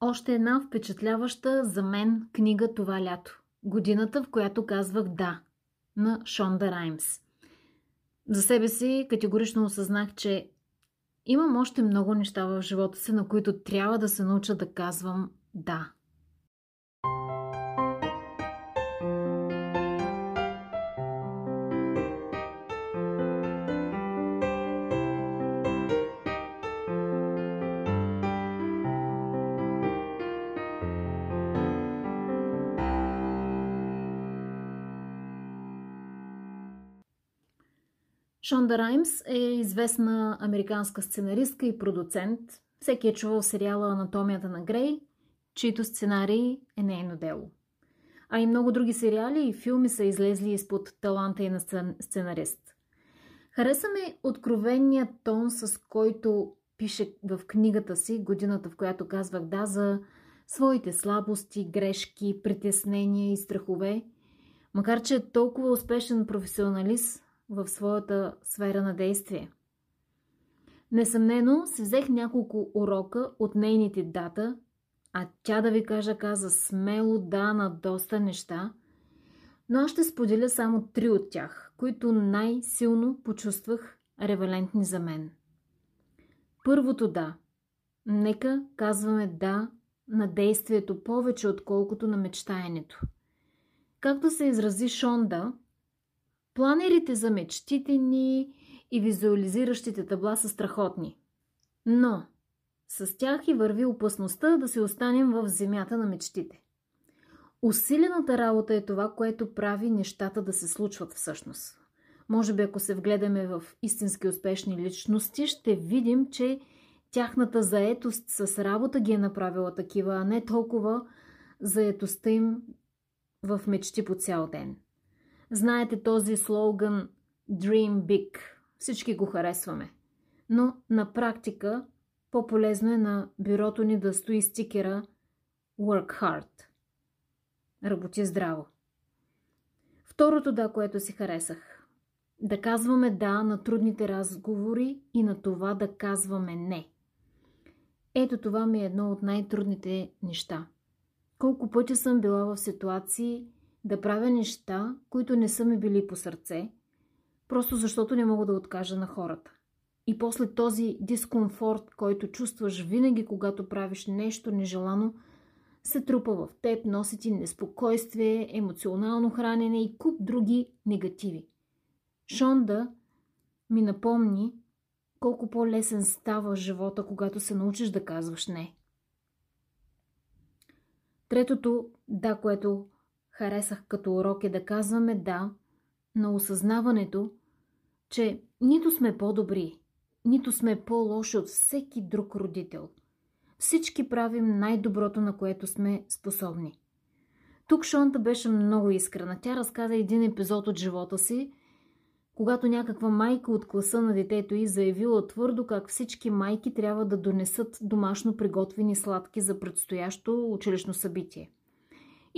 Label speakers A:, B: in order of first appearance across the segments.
A: Още една впечатляваща за мен книга това лято. Годината, в която казвах да на Шонда Раймс. За себе си категорично осъзнах, че имам още много неща в живота си, на които трябва да се науча да казвам да. Шонда Раймс е известна американска сценаристка и продуцент. Всеки е чувал сериала Анатомията на Грей, чието сценарий е нейно дело. А и много други сериали и филми са излезли изпод таланта и на сценарист. Хареса ми откровения тон, с който пише в книгата си, годината в която казвах да, за своите слабости, грешки, притеснения и страхове. Макар, че е толкова успешен професионалист, в своята сфера на действие. Несъмнено се взех няколко урока от нейните дата, а тя да ви кажа каза смело да на доста неща, но аз ще споделя само три от тях, които най-силно почувствах ревалентни за мен. Първото да. Нека казваме да на действието повече, отколкото на мечтаенето. Както се изрази Шонда, Планерите за мечтите ни и визуализиращите табла са страхотни. Но с тях и върви опасността да се останем в земята на мечтите. Усилената работа е това, което прави нещата да се случват всъщност. Може би ако се вгледаме в истински успешни личности, ще видим, че тяхната заетост с работа ги е направила такива, а не толкова заетостта им в мечти по цял ден. Знаете този слоган Dream Big. Всички го харесваме. Но на практика по-полезно е на бюрото ни да стои стикера Work Hard. Работи здраво. Второто да, което си харесах. Да казваме да на трудните разговори и на това да казваме не. Ето това ми е едно от най-трудните неща. Колко пъти съм била в ситуации, да правя неща, които не са ми били по сърце, просто защото не мога да откажа на хората. И после този дискомфорт, който чувстваш винаги, когато правиш нещо нежелано, се трупа в теб, носи ти неспокойствие, емоционално хранене и куп други негативи. Шонда ми напомни колко по-лесен става живота, когато се научиш да казваш не. Третото да, което харесах като урок е да казваме да на осъзнаването, че нито сме по-добри, нито сме по-лоши от всеки друг родител. Всички правим най-доброто, на което сме способни. Тук Шонта беше много искрена. Тя разказа един епизод от живота си, когато някаква майка от класа на детето й заявила твърдо как всички майки трябва да донесат домашно приготвени сладки за предстоящо училищно събитие.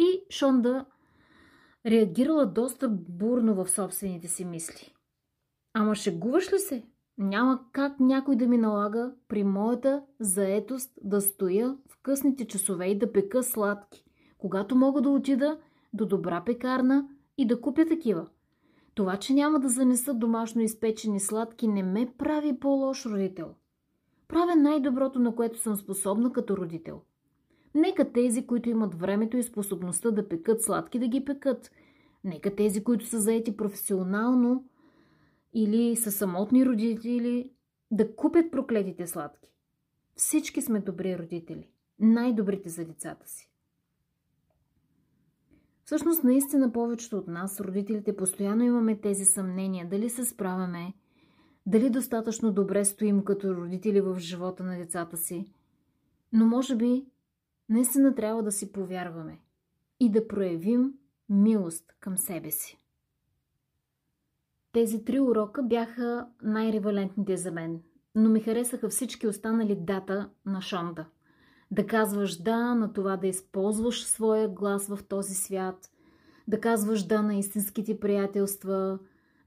A: И Шонда реагирала доста бурно в собствените си мисли. Ама шегуваш ли се? Няма как някой да ми налага при моята заетост да стоя в късните часове и да пека сладки, когато мога да отида до добра пекарна и да купя такива. Това, че няма да занеса домашно изпечени сладки, не ме прави по-лош родител. Правя най-доброто, на което съм способна като родител. Нека тези, които имат времето и способността да пекат сладки, да ги пекат. Нека тези, които са заети професионално или са самотни родители, да купят проклетите сладки. Всички сме добри родители. Най-добрите за децата си. Всъщност, наистина повечето от нас, родителите, постоянно имаме тези съмнения дали се справяме, дали достатъчно добре стоим като родители в живота на децата си. Но може би наистина трябва да си повярваме и да проявим милост към себе си. Тези три урока бяха най-ревалентните за мен, но ми харесаха всички останали дата на Шонда. Да казваш да на това да използваш своя глас в този свят, да казваш да на истинските приятелства,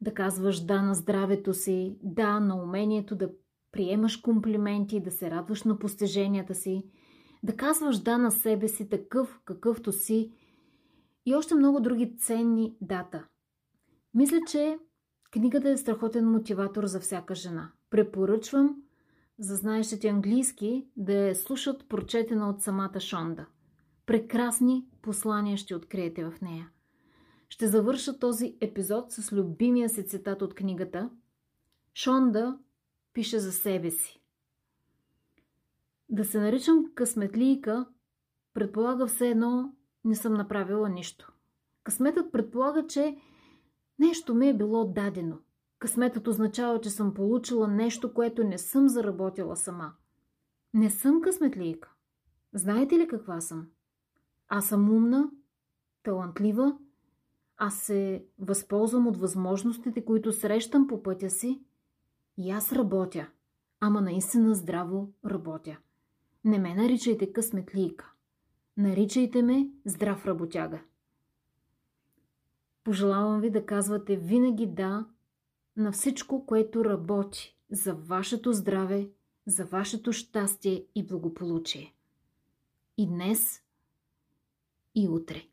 A: да казваш да на здравето си, да на умението да приемаш комплименти, да се радваш на постиженията си – да казваш да на себе си такъв, какъвто си и още много други ценни дата. Мисля, че книгата е страхотен мотиватор за всяка жена. Препоръчвам за знаещите английски да я слушат прочетена от самата Шонда. Прекрасни послания ще откриете в нея. Ще завърша този епизод с любимия си цитат от книгата. Шонда пише за себе си. Да се наричам късметлийка предполага все едно не съм направила нищо. Късметът предполага, че нещо ми е било дадено. Късметът означава, че съм получила нещо, което не съм заработила сама. Не съм късметлийка. Знаете ли каква съм? Аз съм умна, талантлива, аз се възползвам от възможностите, които срещам по пътя си и аз работя, ама наистина здраво работя. Не ме наричайте късметлийка. Наричайте ме здрав работяга. Пожелавам ви да казвате винаги да на всичко, което работи за вашето здраве, за вашето щастие и благополучие. И днес, и утре.